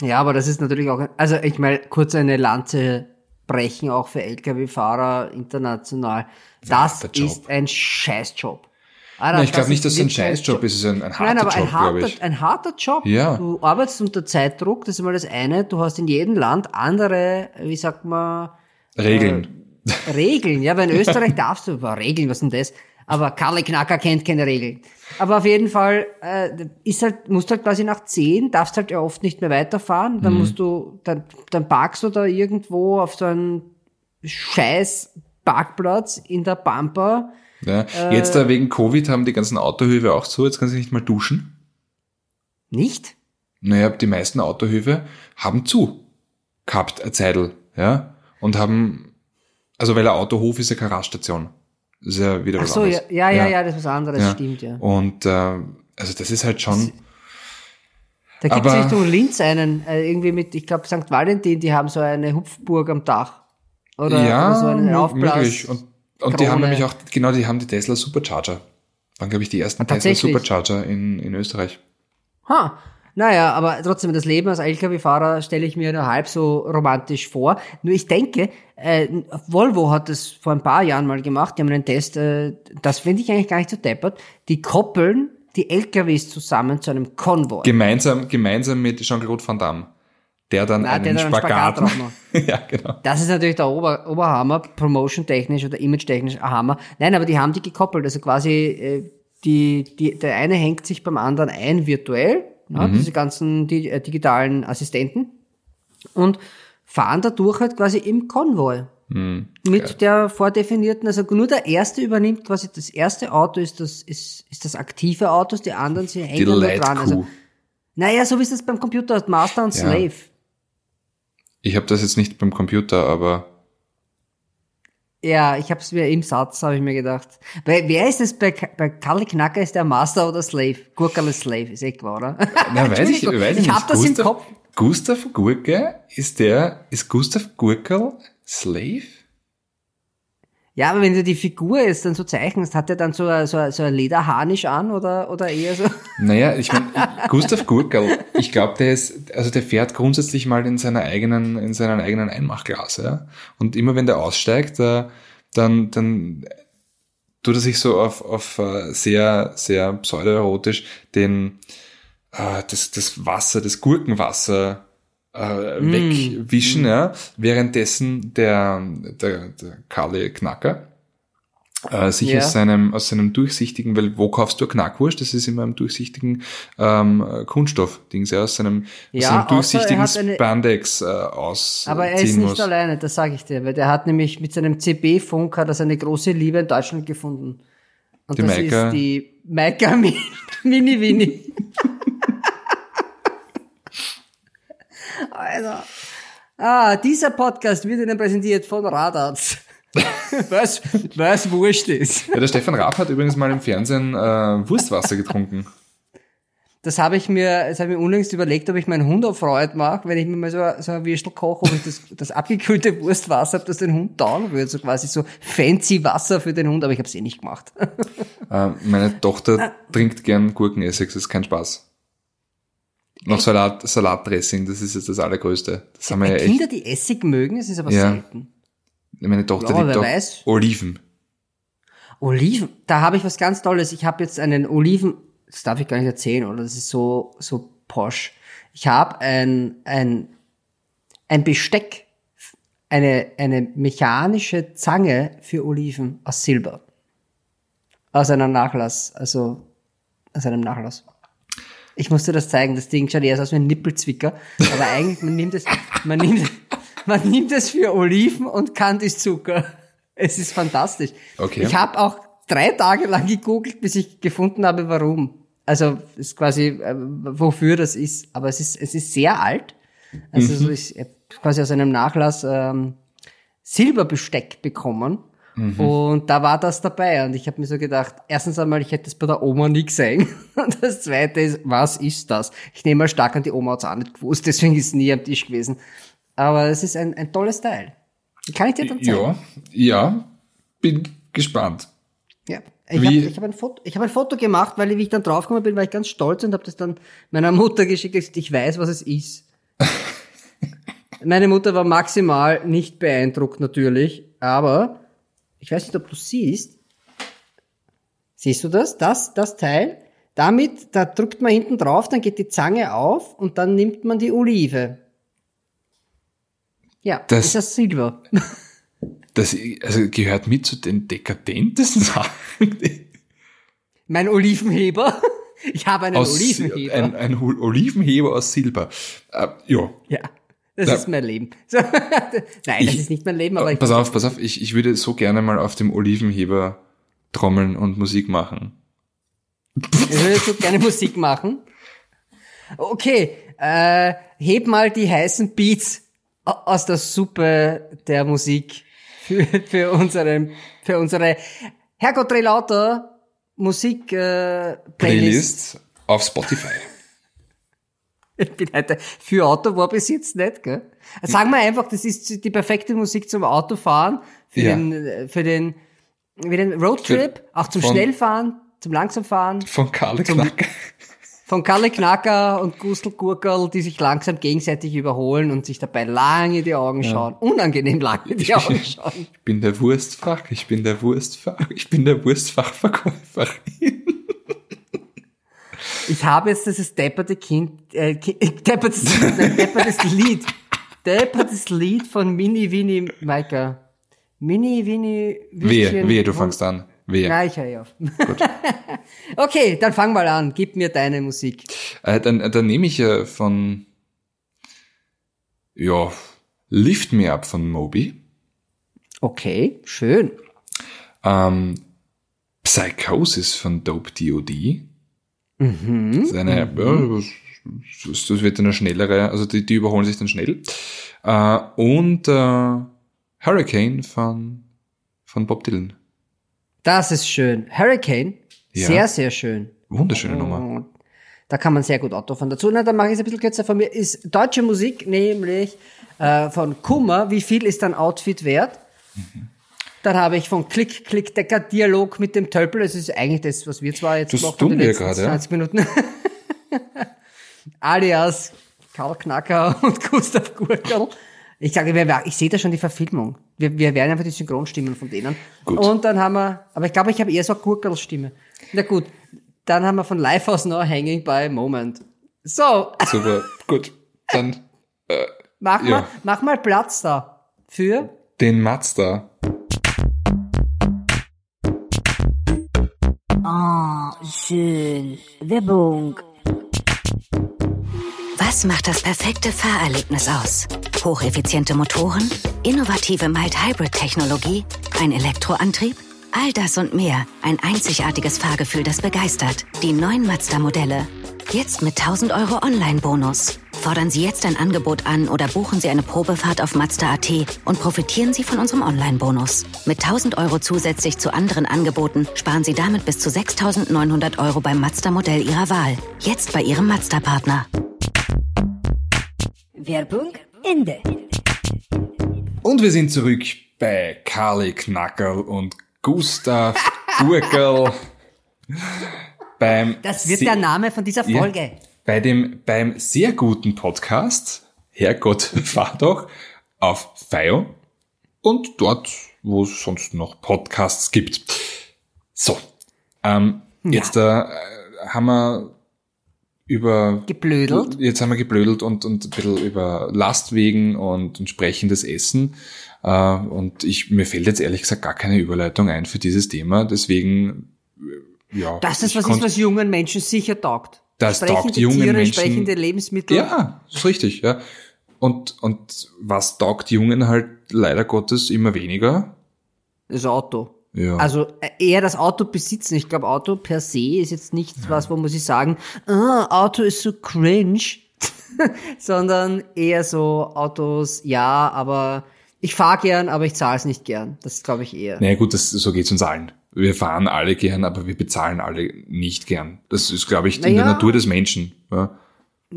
Ja, aber das ist natürlich auch, also ich meine, kurz eine Lanze brechen auch für Lkw-Fahrer international. Das ist ein Scheißjob. Alter, Na, ich glaube nicht, dass es ein Scheißjob ist, es ist ein, ein harter Nein, aber Job, ein, harter, ich. ein harter Job. Ja. Du arbeitest unter Zeitdruck, das ist mal das eine. Du hast in jedem Land andere, wie sagt man, Regeln. Regeln. Ja, weil in Österreich darfst du, über Regeln, was denn das? Aber Karle Knacker kennt keine Regeln. Aber auf jeden Fall äh, ist halt, musst halt quasi nach 10, darfst halt ja oft nicht mehr weiterfahren. Dann musst du, dann, dann parkst du da irgendwo auf so einen scheiß Parkplatz in der Pampa. Ja. Äh. Jetzt da wegen Covid haben die ganzen Autohöfe auch zu, jetzt kann sie nicht mal duschen. Nicht? Naja, die meisten Autohöfe haben zu gehabt, eine Zeitl, ja, und haben, also weil ein Autohof ist ja keine Raststation. Ist ja wieder Ach was so, ja, anderes. ja, ja, ja, das ist was anderes, Ja. stimmt, ja. Und äh, also das ist halt schon, Da gibt's Aber- Richtung Linz einen, äh, irgendwie mit, ich glaube, St. Valentin, die haben so eine Hupfburg am Dach. Oder, ja, oder so einen Aufblas. möglich. Und, und die haben nämlich auch, genau, die haben die Tesla Supercharger. Waren, glaube ich, die ersten Ah, Tesla? Supercharger in, in Österreich. Ha. Naja, aber trotzdem, das Leben als LKW-Fahrer stelle ich mir nur halb so romantisch vor. Nur ich denke, äh, Volvo hat das vor ein paar Jahren mal gemacht, die haben einen Test, äh, das finde ich eigentlich gar nicht so deppert, die koppeln die LKWs zusammen zu einem Konvoi. Gemeinsam, gemeinsam mit Jean-Claude Van Damme. Der dann Na, einen der dann einen Spagat, Spagat ja, genau. Das ist natürlich der Ober Oberhammer, promotion-technisch oder image-technisch ein Hammer. Nein, aber die haben die gekoppelt. Also quasi, äh, die, die, der eine hängt sich beim anderen ein virtuell, ja, diese ganzen die, äh, digitalen Assistenten, und fahren dadurch halt quasi im Konvoi. Mit der vordefinierten, also nur der erste übernimmt quasi, das erste Auto ist das, ist, ist das aktive Auto, die anderen sie Die hängen nur dran. Also, naja, so wie es das beim Computer ist, Master und Ja. Slave. Ich habe das jetzt nicht beim Computer, aber Ja, ich habe es mir im Satz, habe ich mir gedacht. Bei, wer ist es bei, bei Karl Knacker? Ist der Master oder Slave? Gurkerle Slave, ist eh klar, oder? na, weiß ich, weiß ich ich hab nicht. das im Gustav, Kopf. Gustav Gurke, ist der, ist Gustav Gurkel Slave? Ja, aber wenn du die Figur jetzt dann so zeichnest, hat er dann so, ein- so, ein- so ein Lederharnisch an oder, oder eher so? Naja, ich meine, Gustav Gurkel, ich glaube, der ist, also der fährt grundsätzlich mal in seiner eigenen, in seinem eigenen Einmachglas, ja. Und immer wenn der aussteigt, äh, dann, dann tut er sich so auf, auf äh, sehr, sehr pseudoerotisch den, äh, das, das Wasser, das Gurkenwasser äh, wegwischen, ja. Währenddessen der, der, der Karle Knacker äh, sich Ja. aus seinem aus seinem durchsichtigen, weil wo kaufst du Knackwurst? Das ist immer im durchsichtigen ähm, Kunststoff-Dings, ja, aus seinem, Ja, aus seinem durchsichtigen Spandex äh, ausziehen Aber er ist nicht muss. alleine, das sage ich dir, weil der hat nämlich mit seinem CB-Funk hat er seine große Liebe in Deutschland gefunden. Und Die das Maika. ist die Maika Mi- Mini Winnie. also, ah, dieser Podcast wird Ihnen präsentiert von Radarts. was, was wurscht ist. Ja, der Stefan Raab hat übrigens mal im Fernsehen äh, Wurstwasser getrunken. das habe ich mir, das habe ich mir unlängst überlegt, ob ich meinen Hund auf Freude mache, wenn ich mir mal so, so ein Würstel koche, ob ich das, das abgekühlte Wurstwasser habe, das den Hund down wird, so quasi so fancy Wasser für den Hund, aber ich habe es eh nicht gemacht. Äh, meine Tochter trinkt gern Gurkenessig, das ist kein Spaß. Noch Salat, Salatdressing, das ist jetzt das Allergrößte. Das haben wir ja echt. Kinder, die Essig mögen, das ist aber Ja. selten. Meine Tochter Ja, liebt auch weiß. Oliven. Oliven, da habe ich was ganz Tolles. Ich habe jetzt einen Oliven, das darf ich gar nicht erzählen, oder? Das ist so so posch. Ich habe ein ein ein Besteck, eine eine mechanische Zange für Oliven aus Silber, aus einem Nachlass, also aus einem Nachlass. Ich musste das zeigen. Das Ding schaut erst aus wie ein Nippelzwicker, aber eigentlich man nimmt es, man nimmt, man nimmt es für Oliven und Kandiszucker. Es ist fantastisch. Okay. Ich habe auch drei Tage lang gegoogelt, bis ich gefunden habe, warum. Also ist quasi äh, wofür das ist, aber es ist es ist sehr alt. Also so ist äh, quasi aus einem Nachlass ähm, Silberbesteck bekommen. Und da war das dabei. Und ich habe mir so gedacht, erstens einmal, ich hätte es bei der Oma nie gesehen. Und das zweite ist, was ist das? Ich nehme mal stark an, die Oma hat's auch nicht gewusst, deswegen ist es nie am Tisch gewesen. Aber es ist ein, ein tolles Teil. Kann ich dir dann zeigen? Ja, ja, bin gespannt. Ja. Ich habe hab ein, Foto, ich hab ein Foto gemacht, weil ich, wie ich dann draufgekommen bin, war ich ganz stolz und habe das dann meiner Mutter geschickt. Ich weiß, was es ist. Meine Mutter war maximal nicht beeindruckt natürlich, aber ich weiß nicht, ob du siehst. Siehst du das? Das, das Teil? Damit, da drückt man hinten drauf, dann geht die Zange auf und dann nimmt man die Olive. Ja, Das- ist das Silber. Das also gehört mit zu den dekadentesten Sachen. Mein Olivenheber. Ich habe einen Aus, Olivenheber. ein, ein Olivenheber aus Silber. Äh, ja. Ja, das Ja. ist mein Leben. So, Nein, das Ich- ist nicht mein Leben, aber ich, pass auf, pass auf, ich, ich würde so gerne mal auf dem Olivenheber trommeln und Musik machen. ich würde so gerne Musik machen. Okay, äh, heb mal die heißen Beats aus der Suppe der Musik für, für, unseren, für unsere Herrgott dreh lauter Musik äh, Playlist. Playlist auf Spotify. Ich bin heute für Auto war bis jetzt nicht, gell? Sagen wir einfach, das ist die perfekte Musik zum Autofahren, für Ja. den, für den, für den Roadtrip, auch zum von- Schnellfahren, zum Langsamfahren, Von Karl Knack. von Kalle Knacker und Gustl Gurkel, die sich langsam gegenseitig überholen und sich dabei lange in die Augen schauen. Unangenehm lange in die Augen schauen. Ich bin der Wurstfach, ich bin der Wurstfach, ich bin der Wurstfachverkäuferin. Ich habe jetzt dieses depperte Kind, äh, Ki- deppertes, nein, deppertes Lied. Deppertes Lied von Mini Winnie Maika. Mini Winnie Wehe, wehe, du fängst an. Wehe. Ja, ich höre eh auf. okay, dann fang mal an. Gib mir deine Musik. Äh, dann, dann nehme ich ja von, ja, Lift Me Up von Moby. Okay, schön. Ähm, Psychosis von Dope D.O.D. Mhm. Das ist eine, ja, das, das das wird eine schnellere, also die, die überholen sich dann schnell. Äh, und äh, Hurricane von, von Bob Dylan. Das ist schön. Hurricane. Ja. Sehr, sehr schön. Wunderschöne Nummer. Und Da kann man sehr gut Auto fahren. Dazu, na, dann mache ich es ein bisschen kürzer. Von mir ist deutsche Musik, nämlich äh, von Kummer. Wie viel ist ein Outfit wert? Dann habe ich von Klick, Klick, Decker Dialog mit dem Tölpel. Das ist eigentlich das, was wir zwar jetzt Das machen tun in den wir letzten gerade, ja. 20 Minuten. Alias Karl Knacker und Gustav Gurkel. Ich sage, wir- ich sehe da schon die Verfilmung. Wir, wir werden einfach die Synchronstimmen von denen. Gut. Und dann haben wir, aber ich glaube, ich habe eher so eine Gurkelstimme. Na gut, dann haben wir von Life House Now Hanging by Moment. So, Super, gut. Dann mach, Ja. mal, mach mal Platz da. Für? den Mazda. Schön. Werbung. Was macht das perfekte Fahrerlebnis aus? Hocheffiziente Motoren, innovative Mild-Hybrid-Technologie, ein Elektroantrieb? All das und mehr. Ein einzigartiges Fahrgefühl, das begeistert. Die neuen Mazda-Modelle. Jetzt mit 1000 Euro Online-Bonus. Fordern Sie jetzt ein Angebot an oder buchen Sie eine Probefahrt auf Mazda.at und profitieren Sie von unserem Online-Bonus. Mit 1000 Euro zusätzlich zu anderen Angeboten sparen Sie damit bis zu 6900 Euro beim Mazda-Modell Ihrer Wahl. Jetzt bei Ihrem Mazda-Partner. Werbung Ende. Und wir sind zurück bei Carly Knackerl und Gustav Gurkel. beim Das wird Se- der Name von dieser Ja. Bei dem, beim sehr guten Podcast, Herrgott, fahr doch, auf FIO und dort, wo es sonst noch Podcasts gibt. So, ähm, jetzt äh, haben wir über Geblödelt. Jetzt haben wir geblödelt und, und ein bisschen über Lastwegen und entsprechendes Essen. Äh, und ich, mir fällt jetzt ehrlich gesagt gar keine Überleitung ein für dieses Thema. Deswegen, äh, ja. Das ist was, ist, was jungen Menschen sicher taugt. Das taugt jungen Tiere, Menschen- sprechende Lebensmittel. Ja, ist richtig, ja. Und, und was taugt Jungen halt leider Gottes immer weniger? Das Auto. Ja. Also äh, eher das Auto besitzen. Ich glaube, Auto per se ist jetzt nichts, was, wo muss ich sagen, ah, Auto ist so cringe, sondern eher so Autos, ja, aber ich fahre gern, aber ich zahle es nicht gern. Das glaube ich eher. naja gut, das, so geht's uns allen. Wir fahren alle gern, aber wir bezahlen alle nicht gern. Das ist, glaube ich, in der Naja. Natur des Menschen. Ja.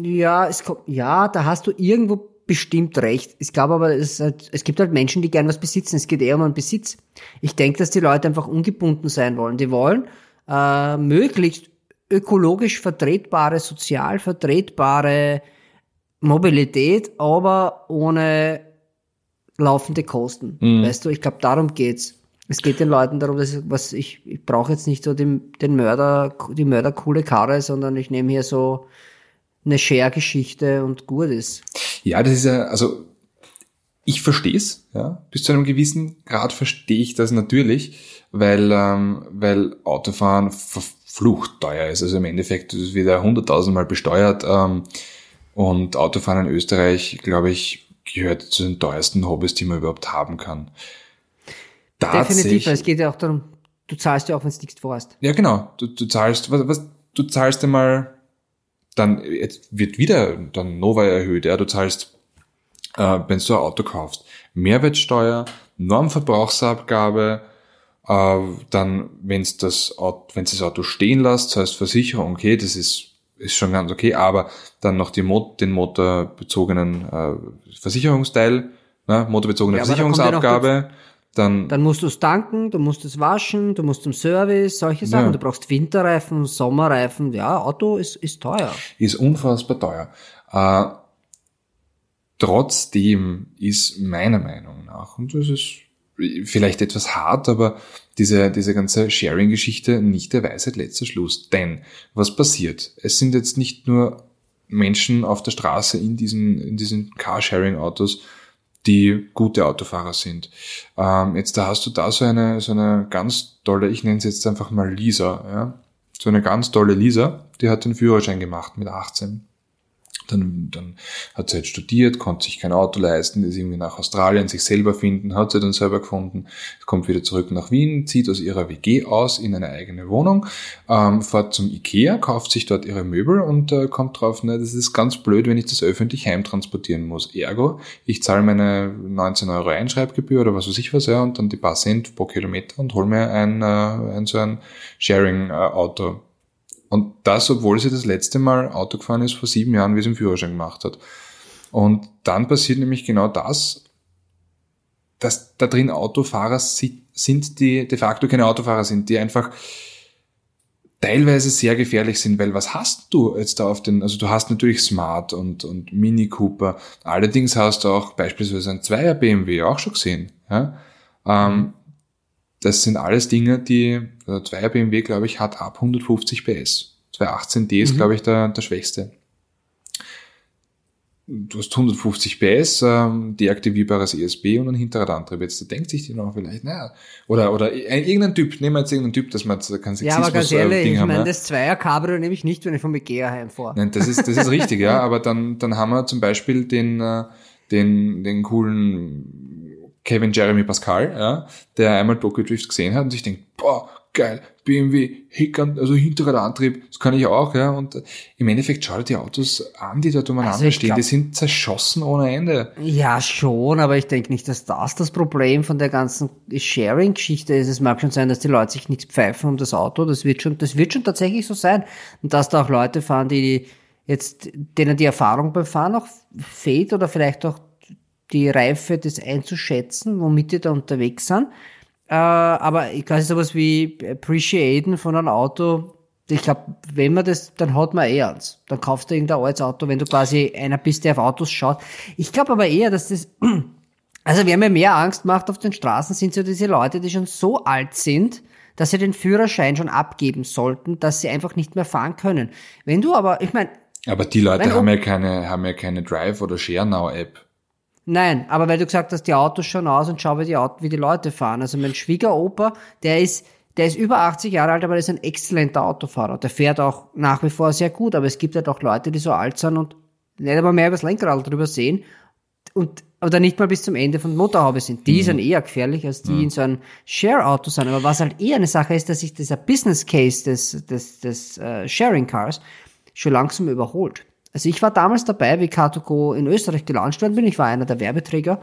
Ja, es kommt, ja, da hast du irgendwo bestimmt recht. Ich glaube aber, es, halt, es gibt halt Menschen, die gern was besitzen. Es geht eher um einen Besitz. Ich denke, dass die Leute einfach ungebunden sein wollen. Die wollen äh, möglichst ökologisch vertretbare, sozial vertretbare Mobilität, aber ohne laufende Kosten. Weißt du, ich glaube, darum geht's. Es geht den Leuten darum, dass ich, was ich, ich brauche jetzt nicht so den, den Mörder, die mördercoole Karre, sondern ich nehme hier so eine Share-Geschichte und gut ist. Ja, das ist ja, also ich verstehe es, ja. Bis zu einem gewissen Grad verstehe ich das natürlich, weil, ähm, weil Autofahren verflucht teuer ist. Also im Endeffekt ist es wieder hunderttausendmal besteuert ähm, und Autofahren in Österreich, glaube ich, gehört zu den teuersten Hobbys, die man überhaupt haben kann. Definitiv, weil es geht ja auch darum, du zahlst ja auch, wenn du nichts vorhast. Ja, genau. Du, du zahlst, was, was, du zahlst einmal, dann, jetzt wird wieder dann Nova erhöht, ja, du zahlst, äh, wenn du ein Auto kaufst, Mehrwertsteuer, Normverbrauchsabgabe, äh, dann, wenn das Auto, wenn das Auto stehen lässt, zahlst Versicherung, okay, das ist, ist schon ganz okay, aber dann noch die Mo den motorbezogenen äh, Versicherungsteil, ne, motorbezogene Ja, da Versicherungsabgabe, dann, Dann musst du es tanken, du musst es waschen, du musst zum Service, solche Sachen. Ja. Du brauchst Winterreifen, Sommerreifen. Ja, Auto ist, ist teuer. ist unfassbar teuer. Äh, trotzdem ist meiner Meinung nach, und das ist vielleicht etwas hart, aber diese, diese ganze Sharing-Geschichte nicht der Weisheit letzter Schluss. Denn was passiert? Es sind jetzt nicht nur Menschen auf der Straße in diesen, in diesen Carsharing-Autos, die gute Autofahrer sind. Ähm, jetzt da hast du da so eine, so eine ganz tolle, ich nenne es jetzt einfach mal Lisa, ja. So eine ganz tolle Lisa, die hat den Führerschein gemacht mit 18. Dann, dann hat sie halt studiert, konnte sich kein Auto leisten, ist irgendwie nach Australien sich selber finden, hat sie dann selber gefunden, kommt wieder zurück nach Wien, zieht aus ihrer WG aus in eine eigene Wohnung, ähm, fährt zum Ikea, kauft sich dort ihre Möbel und äh, kommt drauf, ne, das ist ganz blöd, wenn ich das öffentlich heimtransportieren muss. Ergo, ich zahle meine 19 Euro Einschreibgebühr oder was weiß ich was, ja, und dann die paar Cent pro Kilometer und hol mir ein, äh, ein so ein Sharing-Auto. Und das, obwohl sie das letzte Mal Auto gefahren ist vor sieben Jahren, wie sie einen Führerschein gemacht hat. Und dann passiert nämlich genau das, dass da drin Autofahrer si- sind, die de facto keine Autofahrer sind, die einfach teilweise sehr gefährlich sind, weil was hast du jetzt da auf den, also du hast natürlich Smart und, und Mini Cooper, allerdings hast du auch beispielsweise ein Zweier BMW auch schon gesehen, ja. Ähm, das sind alles Dinge, die, der Zweier BMW, glaube ich, hat ab 150 PS. 218D ist, glaube ich, der, der schwächste. Du hast 150 PS, ähm, deaktivierbares ESP und ein Hinterradantrieb. Jetzt da denkt sich die noch vielleicht, naja, oder, oder ein- irgendein Typ, nehmen wir jetzt irgendeinen Typ, dass man kein Ja, aber ganz ehrlich, Sexismus-Ding ich haben. meine, das Zweier Cabrio nehme ich nicht, wenn ich vom Ikea heimfahre. Nein, das ist, das ist richtig, ja, aber dann, dann haben wir zum Beispiel den, äh, den, den coolen Kevin Jeremy Pascal, ja, der einmal Tokyo Drift gesehen hat und sich denkt, boah, geil, BMW, Heckern, also Hinterradantrieb, das kann ich auch, ja. Und im Endeffekt schau dir die Autos an, die dort umeinander Also stehen, glaub- die sind zerschossen ohne Ende. Ja, schon, aber ich denke nicht, dass das das Problem von der ganzen Sharing-Geschichte ist. Es mag schon sein, dass die Leute sich nichts pfeifen um das Auto. Das wird schon, das wird schon tatsächlich so sein. Und dass da auch Leute fahren, die jetzt, denen die Erfahrung beim Fahren auch fehlt oder vielleicht auch die Reife, das einzuschätzen, womit die da unterwegs sind. Äh, aber ich quasi sowas wie Appreciaten von einem Auto, ich glaube, wenn man das, dann hat man eh eins. Dann kaufst du irgendein altes Auto, wenn du quasi einer bist, der auf Autos schaut. Ich glaube aber eher, dass das, also wer mir mehr Angst macht auf den Straßen, sind so diese Leute, die schon so alt sind, dass sie den Führerschein schon abgeben sollten, dass sie einfach nicht mehr fahren können. Wenn du aber, ich meine, Aber die Leute haben ja keine, haben ja keine Drive oder Share Now App. Nein, aber weil du gesagt hast, die Autos schauen aus und schau, wie die, Auto, wie die Leute fahren. Also mein Schwiegeropa, der ist, der ist über 80 Jahre alt, aber der ist ein exzellenter Autofahrer. Der fährt auch nach wie vor sehr gut, aber es gibt halt auch Leute, die so alt sind und nicht einmal mehr übers Lenkrad drüber sehen und oder nicht mal bis zum Ende von Motorhaube sind. Die sind eher gefährlich, als die in so einem Share-Auto sind. Aber was halt eher eine Sache ist, dass sich dieser Business Case des, des, des äh, Sharing Cars schon langsam überholt. Also ich war damals dabei, wie Car2Go in Österreich gelauncht worden bin. Ich war einer der Werbeträger.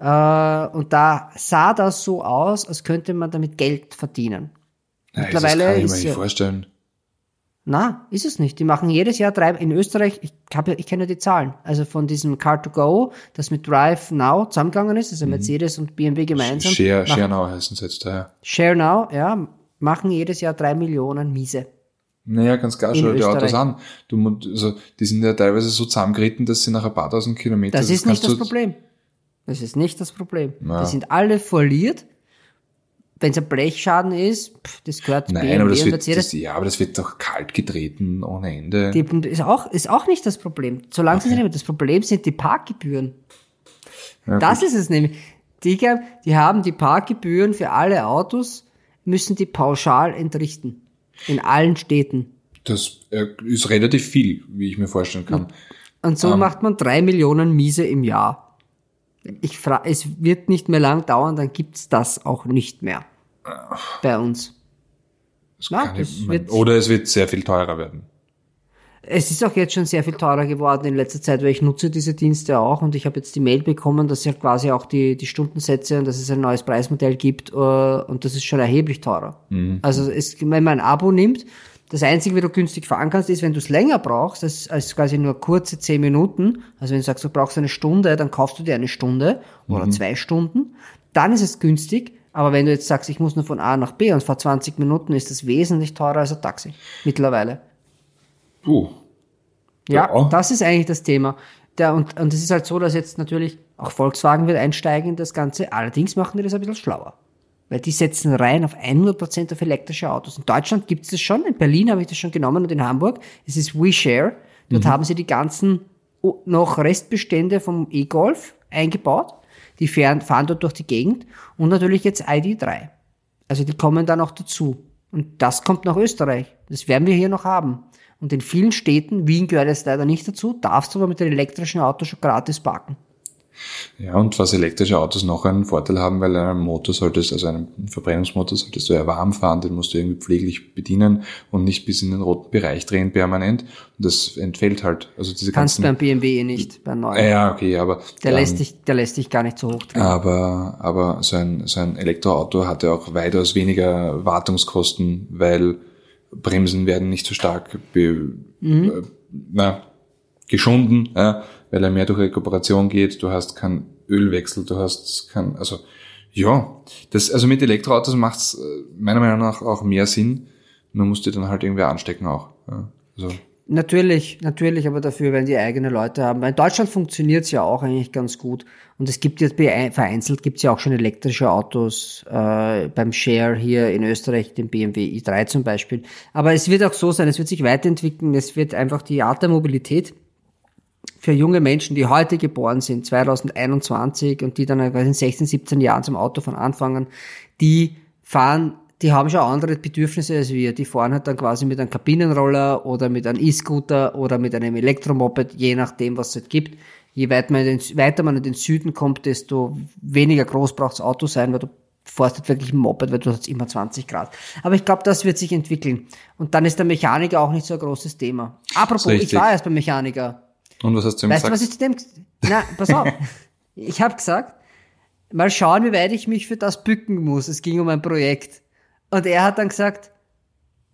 Äh, und da sah das so aus, als könnte man damit Geld verdienen. Nein, Mittlerweile das kann ich ist mir ja- nicht vorstellen. Na, ist es nicht. Die machen jedes Jahr drei, in Österreich, ich, hab, ja- ich kenne ja die Zahlen, also von diesem Car2Go, das mit Drive Now zusammengegangen ist, also Mercedes und BMW gemeinsam. Mhm. Share, machen- Share Now heißen sie jetzt daher. Share Now, ja, machen jedes Jahr drei Millionen Miese. Naja, ganz klar, schau dir die Autos an. Du, also, die sind ja teilweise so zusammengeritten, dass sie nach ein paar tausend Kilometern. Das ist nicht kannst das Problem. Das ist nicht das Problem. Ja. Die sind alle verliert. Wenn es ein Blechschaden ist, pff, das gehört Nein, BMW aber das wird, das, ja, aber das wird doch kalt getreten ohne Ende. Die, ist, auch, ist auch nicht das Problem. Solange sie nicht das Problem sind die Parkgebühren. Ja, Das gut. ist es nämlich. Die, die haben die Parkgebühren für alle Autos, müssen die pauschal entrichten. In allen Städten. Das äh, ist relativ viel, wie ich mir vorstellen kann. Und so Ähm. macht man drei Millionen Miese im Jahr. Ich fra es wird nicht mehr lang dauern, dann gibt's das auch nicht mehr. Bei uns. Na, ich, wird- oder es wird sehr viel teurer werden. Es ist auch jetzt schon sehr viel teurer geworden in letzter Zeit, weil ich nutze diese Dienste auch und ich habe jetzt die Mail bekommen, dass ja quasi auch die, die Stundensätze und dass es ein neues Preismodell gibt äh, und das ist schon erheblich teurer. Also es, wenn man ein Abo nimmt, das Einzige, wie du günstig fahren kannst, ist, wenn du es länger brauchst, als, als quasi nur kurze zehn Minuten, also wenn du sagst, du brauchst eine Stunde, dann kaufst du dir eine Stunde oder zwei Stunden, dann ist es günstig, aber wenn du jetzt sagst, ich muss nur von A nach B und fahr 20 Minuten, ist das wesentlich teurer als ein Taxi mittlerweile. Puh. Ja, Ja. das ist eigentlich das Thema. Der, und, und es ist halt so, dass jetzt natürlich auch Volkswagen wird einsteigen in das Ganze. Allerdings machen die das ein bisschen schlauer. Weil die setzen rein auf 100% auf elektrische Autos. In Deutschland gibt es das schon. In Berlin habe ich das schon genommen und in Hamburg. Es ist WeShare. Dort haben sie die ganzen o- noch Restbestände vom E-Golf eingebaut. Die fahren, fahren dort durch die Gegend. Und natürlich jetzt ID3. Also die kommen dann auch dazu. Und das kommt nach Österreich. Das werden wir hier noch haben. Und in vielen Städten, Wien gehört jetzt leider nicht dazu, darfst du aber mit den elektrischen Autos schon gratis parken. Ja, und was elektrische Autos noch einen Vorteil haben, weil einen Motor solltest, also einen Verbrennungsmotor solltest du ja warm fahren, den musst du irgendwie pfleglich bedienen und nicht bis in den roten Bereich drehen permanent. Und das entfällt halt. Also diese Kannst ganzen. beim BMW eh nicht, beim neuen. Ja, okay, aber. der, ähm, lässt dich, der lässt dich gar nicht so hoch drehen. Aber, aber so ein, so ein Elektroauto hat ja auch weitaus weniger Wartungskosten, weil Bremsen werden nicht so stark be, äh, na, geschunden, ja, weil er mehr durch Rekuperation geht. Du hast keinen Ölwechsel, du hast kein, also ja, das, also mit Elektroautos macht's äh, meiner Meinung nach auch mehr Sinn. Nur musst du dann halt irgendwie anstecken auch. Ja, also, Natürlich, natürlich, aber dafür werden die eigene Leute haben. Weil in Deutschland funktioniert's ja auch eigentlich ganz gut. Und es gibt jetzt vereinzelt gibt's ja auch schon elektrische Autos äh, beim Share hier in Österreich, den BMW i3 zum Beispiel. Aber es wird auch so sein, es wird sich weiterentwickeln, es wird einfach die Art der Mobilität für junge Menschen, die heute geboren sind, 2021 und die dann in 16, 17 Jahren zum Autofahren anfangen, die fahren, die haben schon andere Bedürfnisse als wir. Die fahren halt dann quasi mit einem Kabinenroller oder mit einem E-Scooter oder mit einem Elektromoped, je nachdem, was es halt gibt. Je weit man den, weiter man in den Süden kommt, desto weniger groß braucht das Auto sein, weil du fährst halt wirklich ein Moped, weil du hast immer 20 Grad. Aber ich glaube, das wird sich entwickeln. Und dann ist der Mechaniker auch nicht so ein großes Thema. Apropos, ich war erst beim Mechaniker. Und was hast du ihm Weißt du, gesagt? was ich zu dem, na, pass auf. ich habe gesagt, mal schauen, wie weit ich mich für das bücken muss. Es ging um ein Projekt. Und er hat dann gesagt,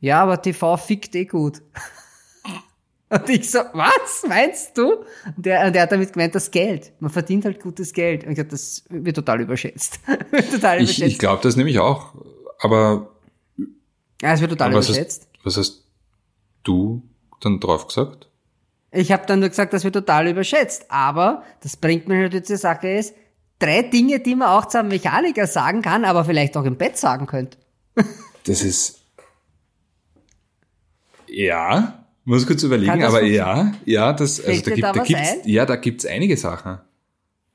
ja, aber TV fickt eh gut. Und ich so, was meinst du? Und der, und der hat damit gemeint, das Geld. Man verdient halt gutes Geld. Und ich gesagt, das wird total überschätzt. wird total ich überschätzt. ich glaube das nämlich auch. Aber ja, es wird total was überschätzt. hast, was hast du dann drauf gesagt? Ich habe dann nur gesagt, das wird total überschätzt. Aber das bringt mich natürlich zur Sache ist, drei Dinge, die man auch zu einem Mechaniker sagen kann, aber vielleicht auch im Bett sagen könnte. Das ist. Ja, muss kurz überlegen, aber ja, ja, das, also da gibt, da da gibt's, ein? ja, da gibt's einige Sachen.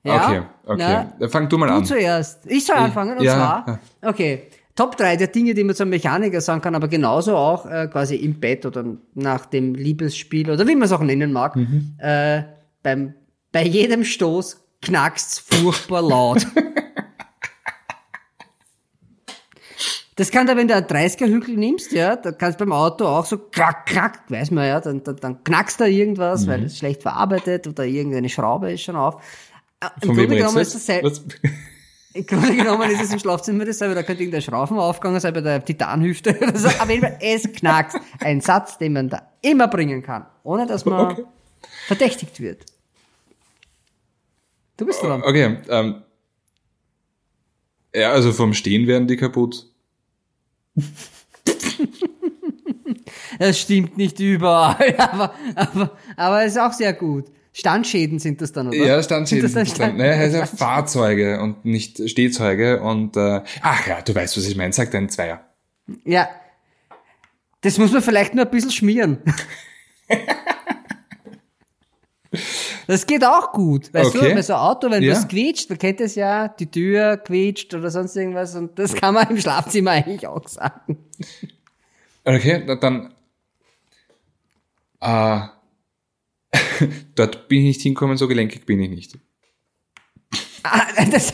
Ja? Okay, okay. Na, Dann fang du mal Du an. zuerst. Ich soll anfangen, und ja, zwar, okay, Top 3 der Dinge, die man zum Mechaniker sagen kann, aber genauso auch äh, quasi im Bett oder nach dem Liebesspiel oder wie man es auch nennen mag. Mhm. Äh, beim, bei jedem Stoß knackst's furchtbar laut. Das kann da, wenn du einen 30er-Hügel nimmst, ja, da kannst du beim Auto auch so krack, krack, weiß man ja, dann, dann, dann knackst da irgendwas, Mhm. weil es schlecht verarbeitet oder irgendeine Schraube ist schon auf. Äh, Im Von Grunde genommen ist das im Grunde genommen ist es im Schlafzimmer dasselbe, da könnte irgendein Schraufen aufgegangen sein bei der Titanhüfte oder so. Aber jeden Fall, es knackt. Ein Satz, den man da immer bringen kann, ohne dass man Okay. verdächtigt wird. Du bist dran. Okay, ähm, ja, also vom Stehen werden die kaputt. Das stimmt nicht überall, aber, aber, aber es ist auch sehr gut. Standschäden sind das dann, oder? Ja, Standschäden. Sind das dann Stand, ja Stand- Fahrzeuge und nicht Stehzeuge und äh, ach ja, du weißt, was ich meine. Sag dein Zweier. Ja. Das muss man vielleicht nur ein bisschen schmieren. Das geht auch gut. Weißt Okay. du, bei so einem Auto, wenn Ja. was quietscht, man kennt es ja, die Tür quietscht oder sonst irgendwas und das kann man im Schlafzimmer eigentlich auch sagen. Okay, dann äh, dort bin ich nicht hinkommen, so gelenkig bin ich nicht. Ah, das,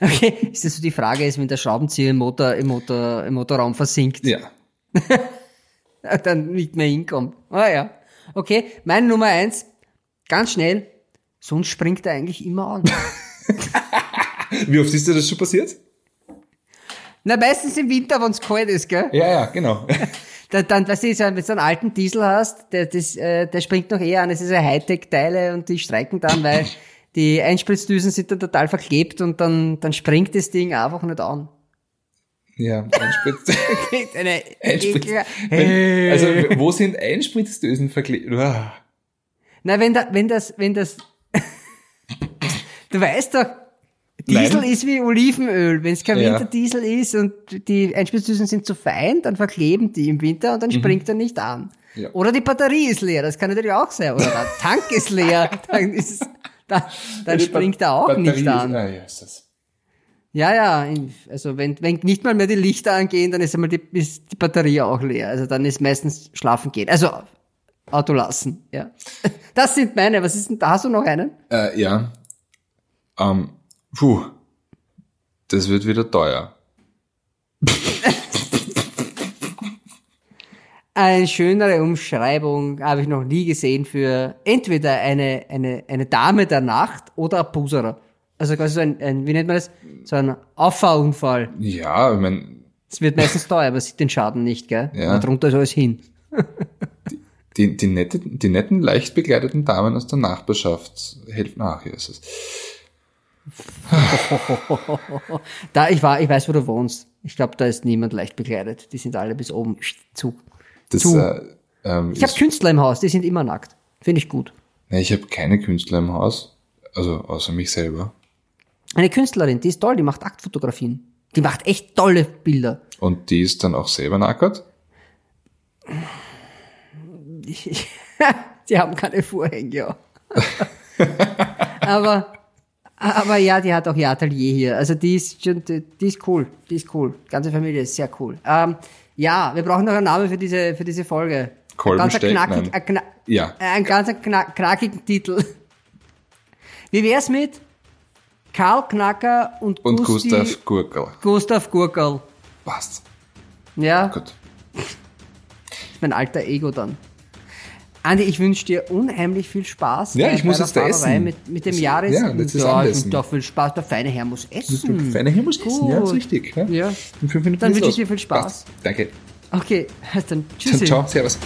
okay, ist das so die Frage, ist, wenn der Schraubenzieher im Motor, im Motor, im Motorraum versinkt, Ja. dann nicht mehr hinkommt. Ah ja. Okay, meine Nummer eins, ganz schnell, sonst springt er eigentlich immer an. Wie oft ist dir das schon passiert? Na, meistens im Winter, wenn es kalt ist, gell? Ja, ja, genau. Dann, dann weißt du, so, wenn du einen alten Diesel hast, der, das, äh, der springt noch eher an. Es ist ja Hightech-Teile und die streiken dann, weil die Einspritzdüsen sind dann total verklebt und dann, dann springt das Ding einfach nicht an. Ja, Einspritz. Eine Einspritz. Wenn, also, wo sind Einspritzdösen verklebt? Na, wenn, da, wenn das, wenn das, du weißt doch, Diesel Nein. ist wie Olivenöl. Wenn es kein Ja. Winterdiesel ist und die Einspritzdüsen sind zu fein, dann verkleben die im Winter und dann springt er nicht an. Mhm. Ja. Oder die Batterie ist leer, das kann natürlich auch sein. Oder der Tank ist leer, dann, ist, dann, dann springt Ba- er auch Batterie nicht ist- an. Ah, ja, ist das. Ja, ja, in- also wenn, wenn nicht mal mehr die Lichter angehen, dann ist einmal die, ist die Batterie auch leer. Also dann ist meistens schlafen gehen. Also Auto lassen, ja. Das sind meine. Was ist denn da? Hast du noch einen? Äh, ja. Ähm, puh. Das wird wieder teuer. Eine schönere Umschreibung habe ich noch nie gesehen für entweder eine, eine, eine Dame der Nacht oder ein Puserer. Also quasi so ein, ein, wie nennt man das? So ein Auffahrunfall. Ja, ich mein, Es wird meistens teuer, aber sieht den Schaden nicht, gell? Ja. Aber drunter ist alles hin. die, die, nette, die netten, leicht bekleideten Damen aus der Nachbarschaft helfen. Ach, hier ist es. Da, ich war, ich weiß, wo du wohnst. Ich glaube, da ist niemand leicht bekleidet. Die sind alle bis oben zu. Das, Zu. äh, ähm, Ich habe Künstler im Haus, die sind immer nackt. Finde ich gut. Nee, ich habe keine Künstler im Haus. Also außer mich selber. Eine Künstlerin, die ist toll, die macht Aktfotografien. Die macht echt tolle Bilder. Und die ist dann auch selber nackert? die haben keine Vorhänge, ja. aber, aber ja, die hat auch ihr Atelier hier. Also die ist schon, die, die ist cool. Die ist cool. Die ganze Familie ist sehr cool. Ähm, ja, wir brauchen noch einen Namen für diese, für diese Folge. Kolbensteak? Ganz ein knackig, Nein. ein kna Ja. Ein ganz knack, knackigen Titel. Wie wär's mit Karl Knacker und, Und Gusti, Gustav Gurkel. Gustav Gurkel. Passt. Ja, Gut. mein alter Ego dann. Andi, ich wünsche dir unheimlich viel Spaß. Ja, ich muss der jetzt da essen. Mit, mit dem Jahres. ja, letztes ja, ich auch viel Spaß. Der feine Herr muss essen. Feine Herr muss essen, ja, Gut. ist richtig. Ja. Ja. In fünf Minuten Dann wünsche ich dir viel Spaß. Passt. Danke. Okay, dann tschüssi. Ciao, servus.